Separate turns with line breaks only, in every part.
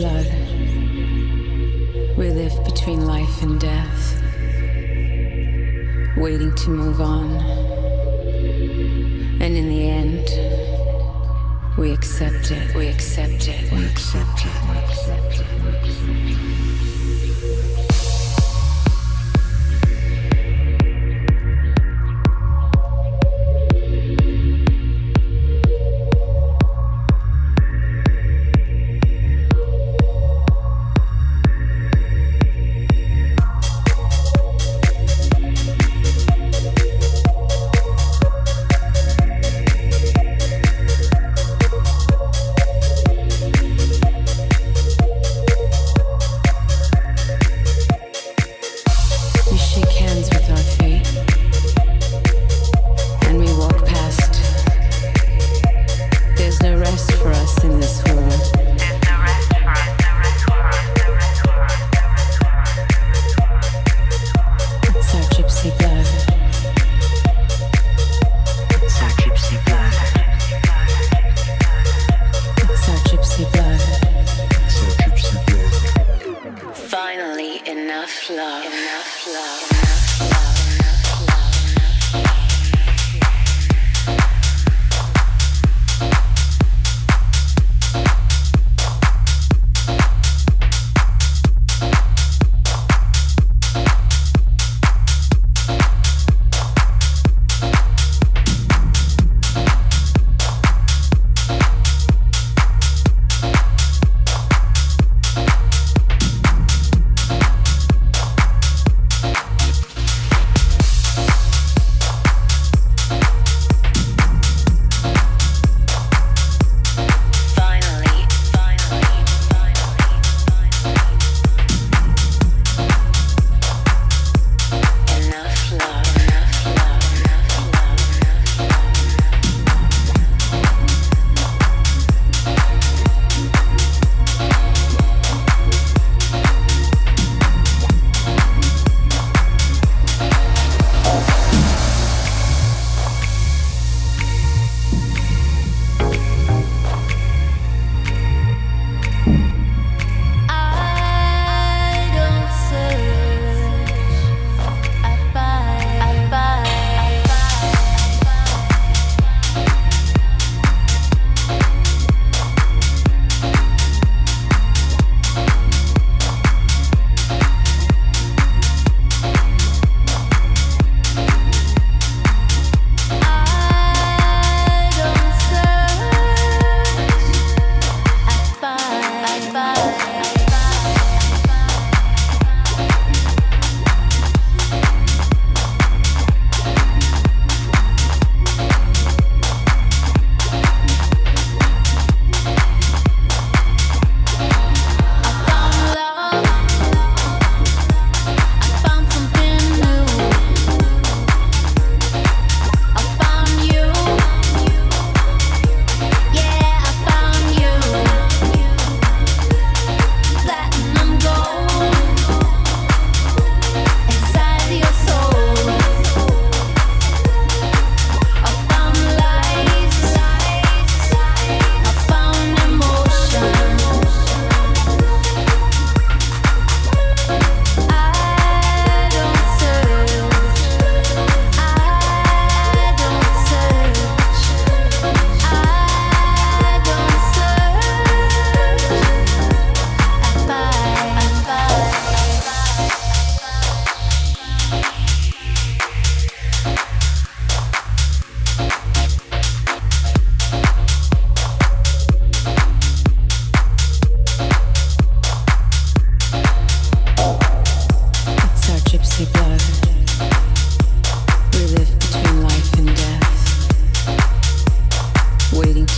blood. We live between life and death, waiting to move on. And in the end, we accept it, we accept it, we accept it, we accept it. We accept it.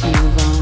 move on.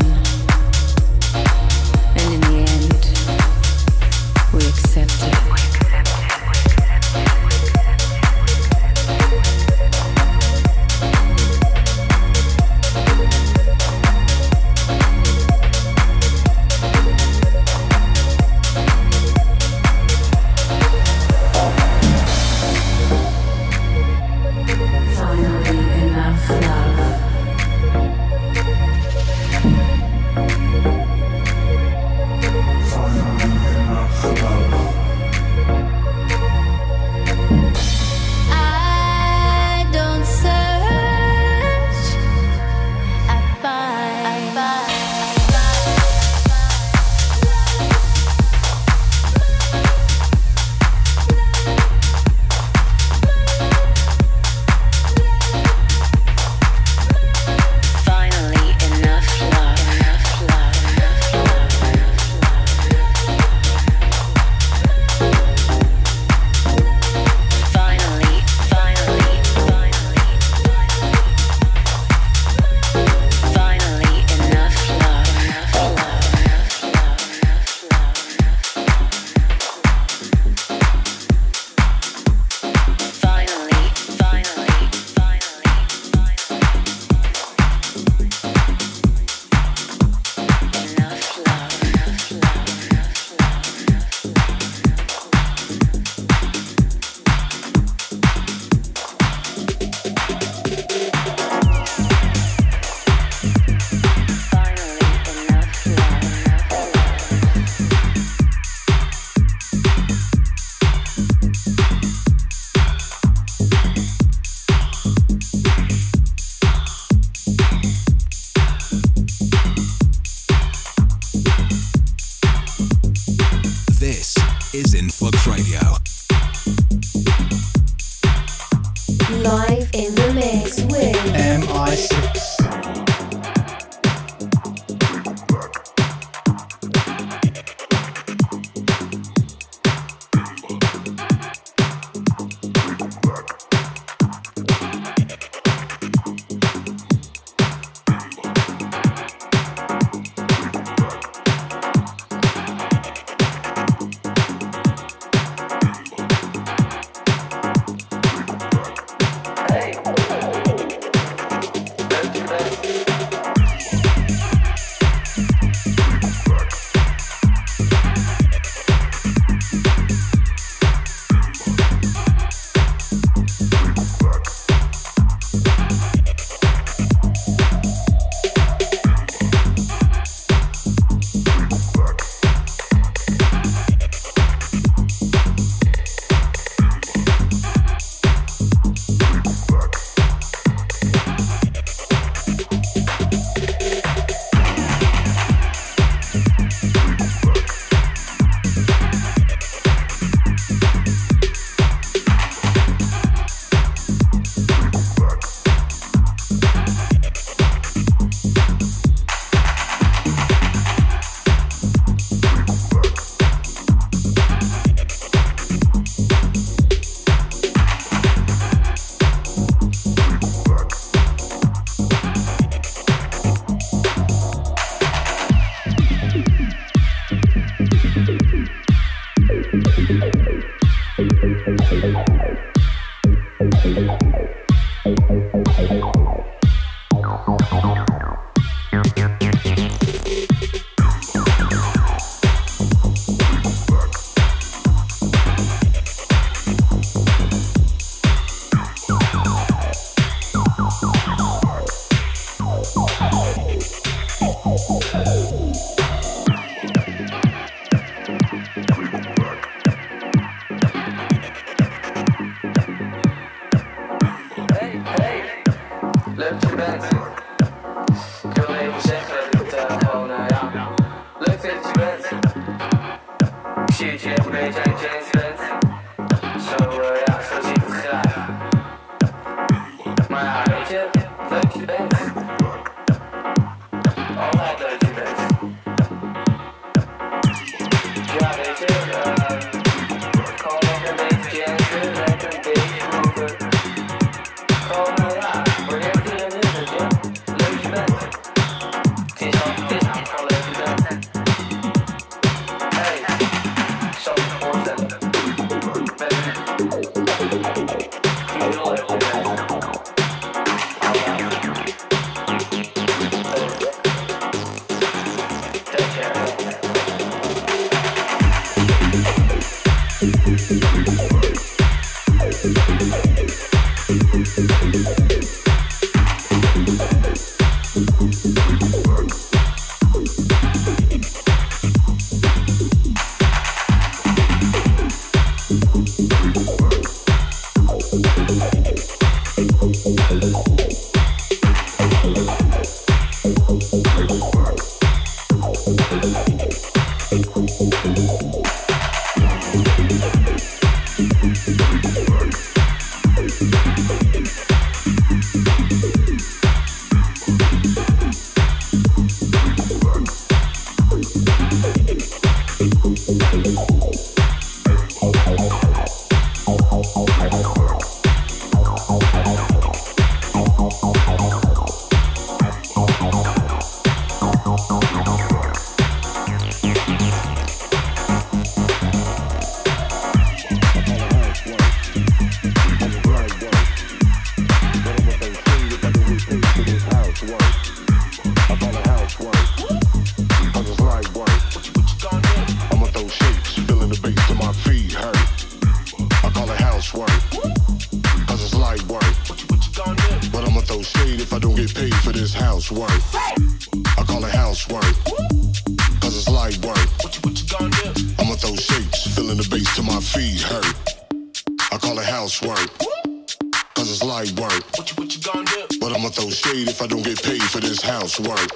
housework.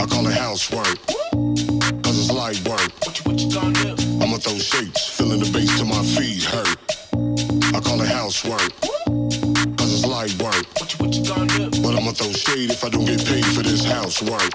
I
call it housework. Cause it's light work. I'ma throw shapes, filling the bass till my feet hurt. I call it housework. Cause it's light work. But I'ma throw shade if I don't get paid for this housework.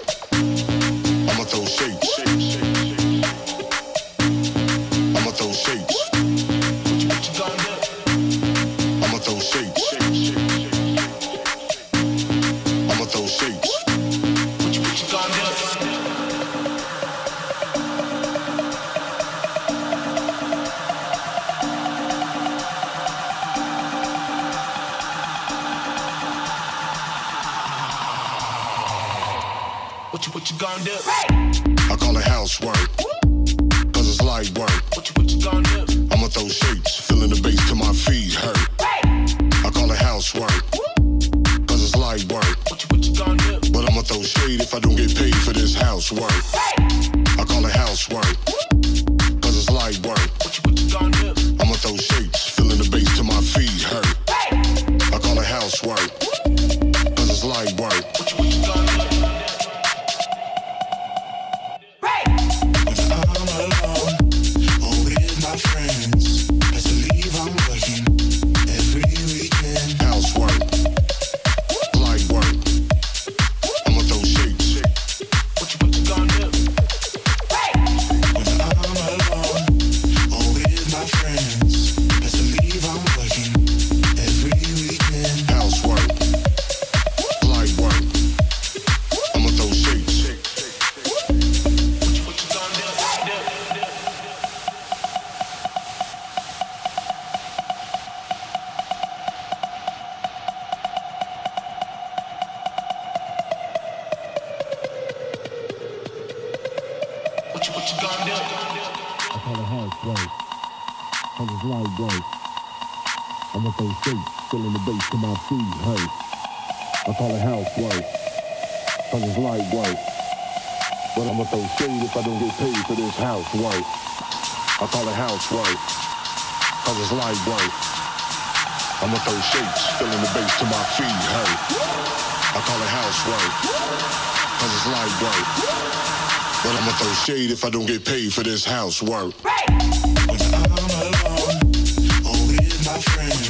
I'ma throw shapes, the bass to my feet, hey. I call it housework, cause it's light work. But I'ma throw shade if I don't get paid for this housework. Right.
When I'm alone, my friends,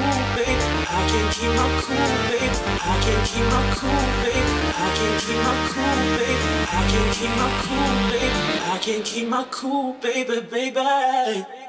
cool, babe. I can't keep my cool, babe. I can't keep my cool, babe. I can't keep my cool, babe. I can't
keep my cool, babe. I can't keep my cool,
baby, baby.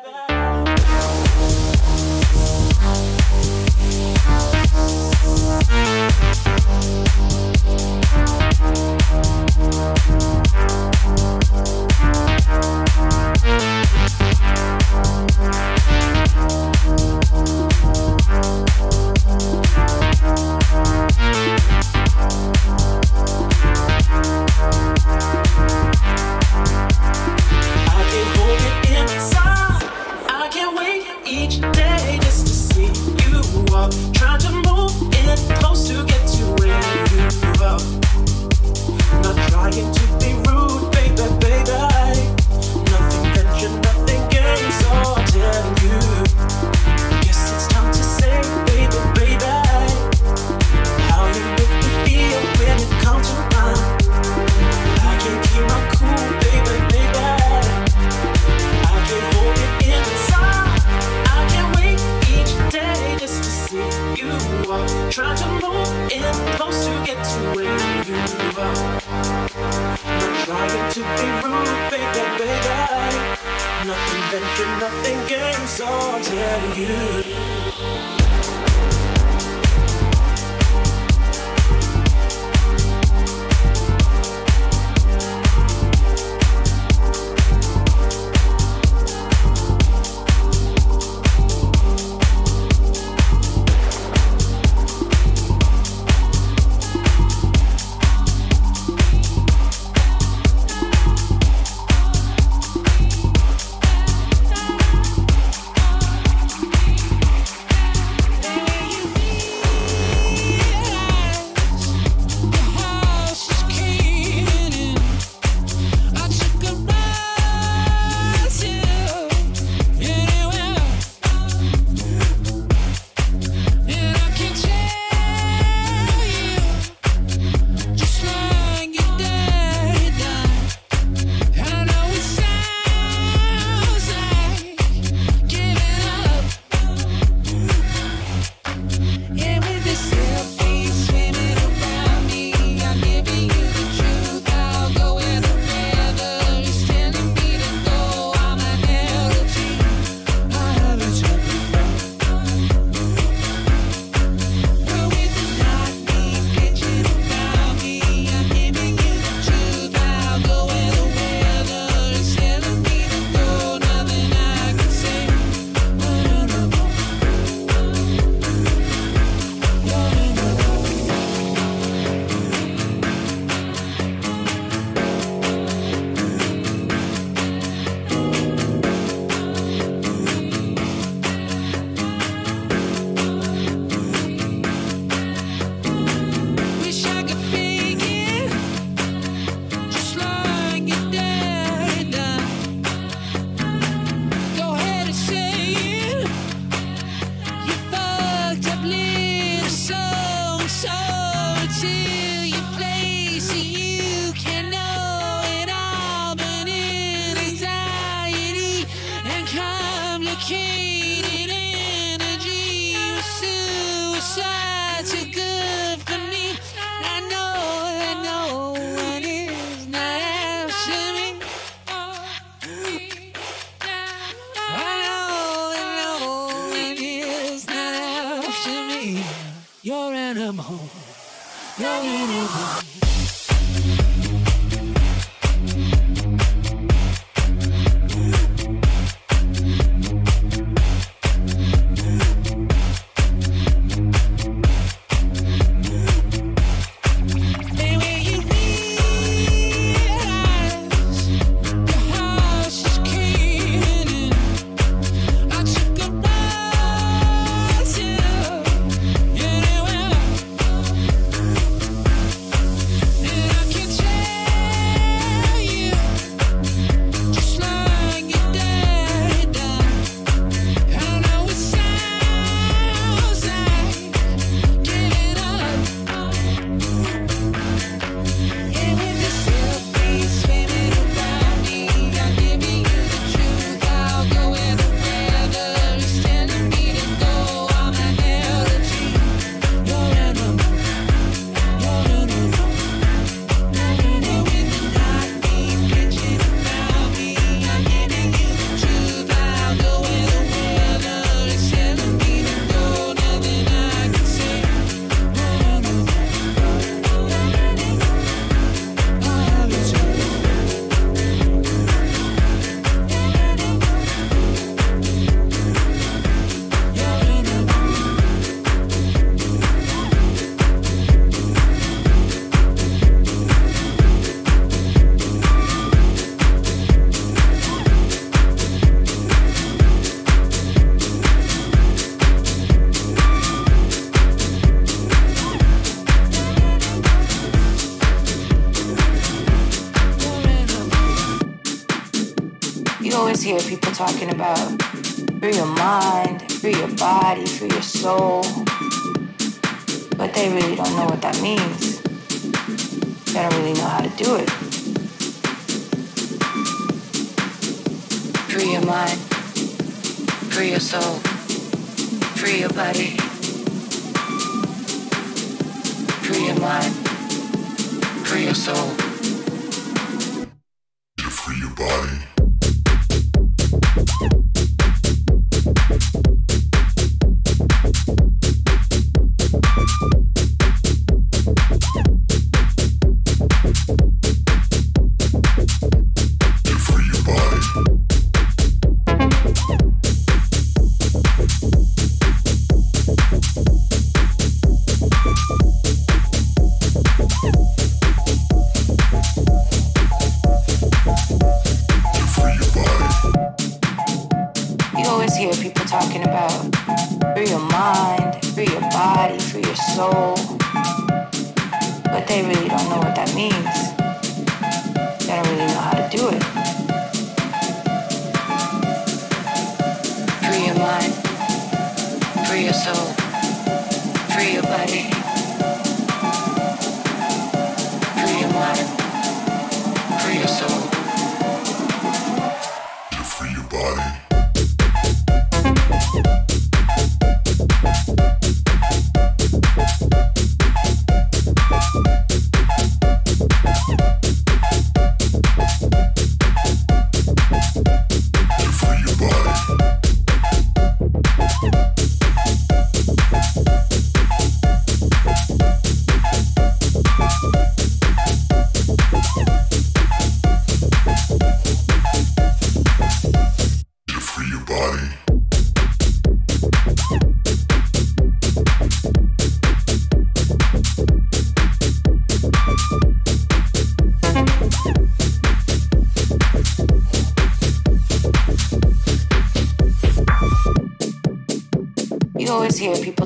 让我。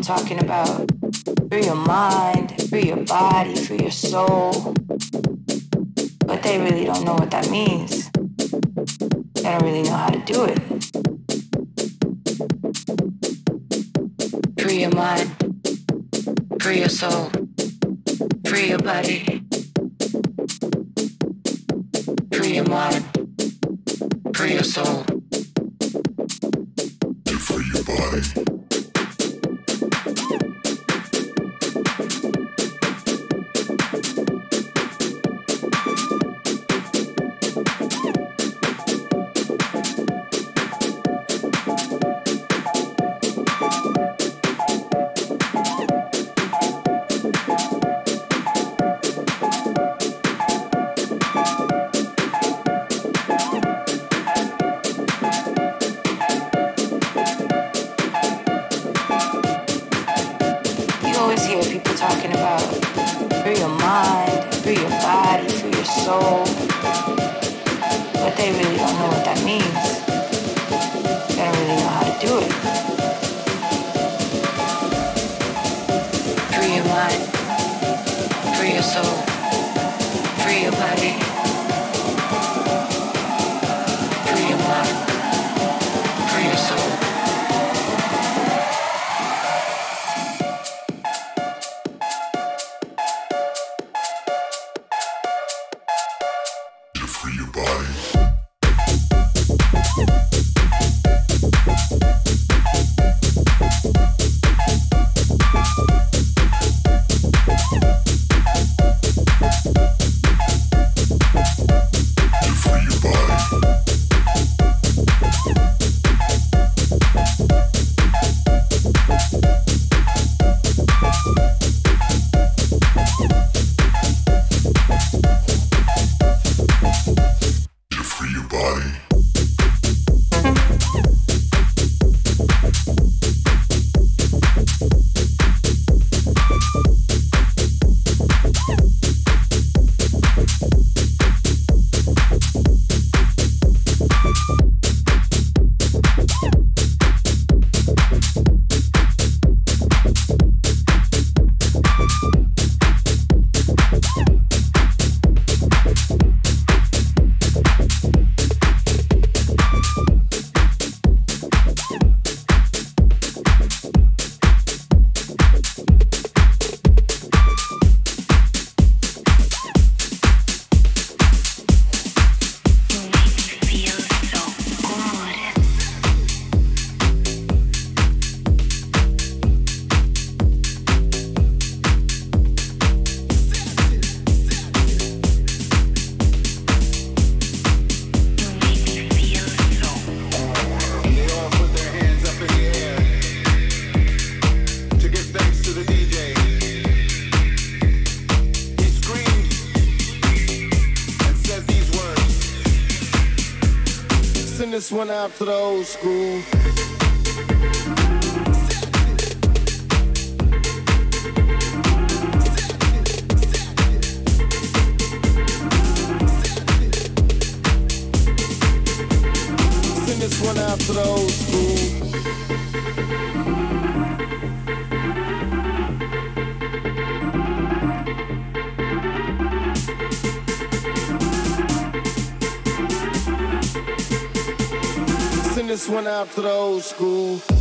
talking about through your mind, through your body, through your soul.
Out to the old school.
electrosku.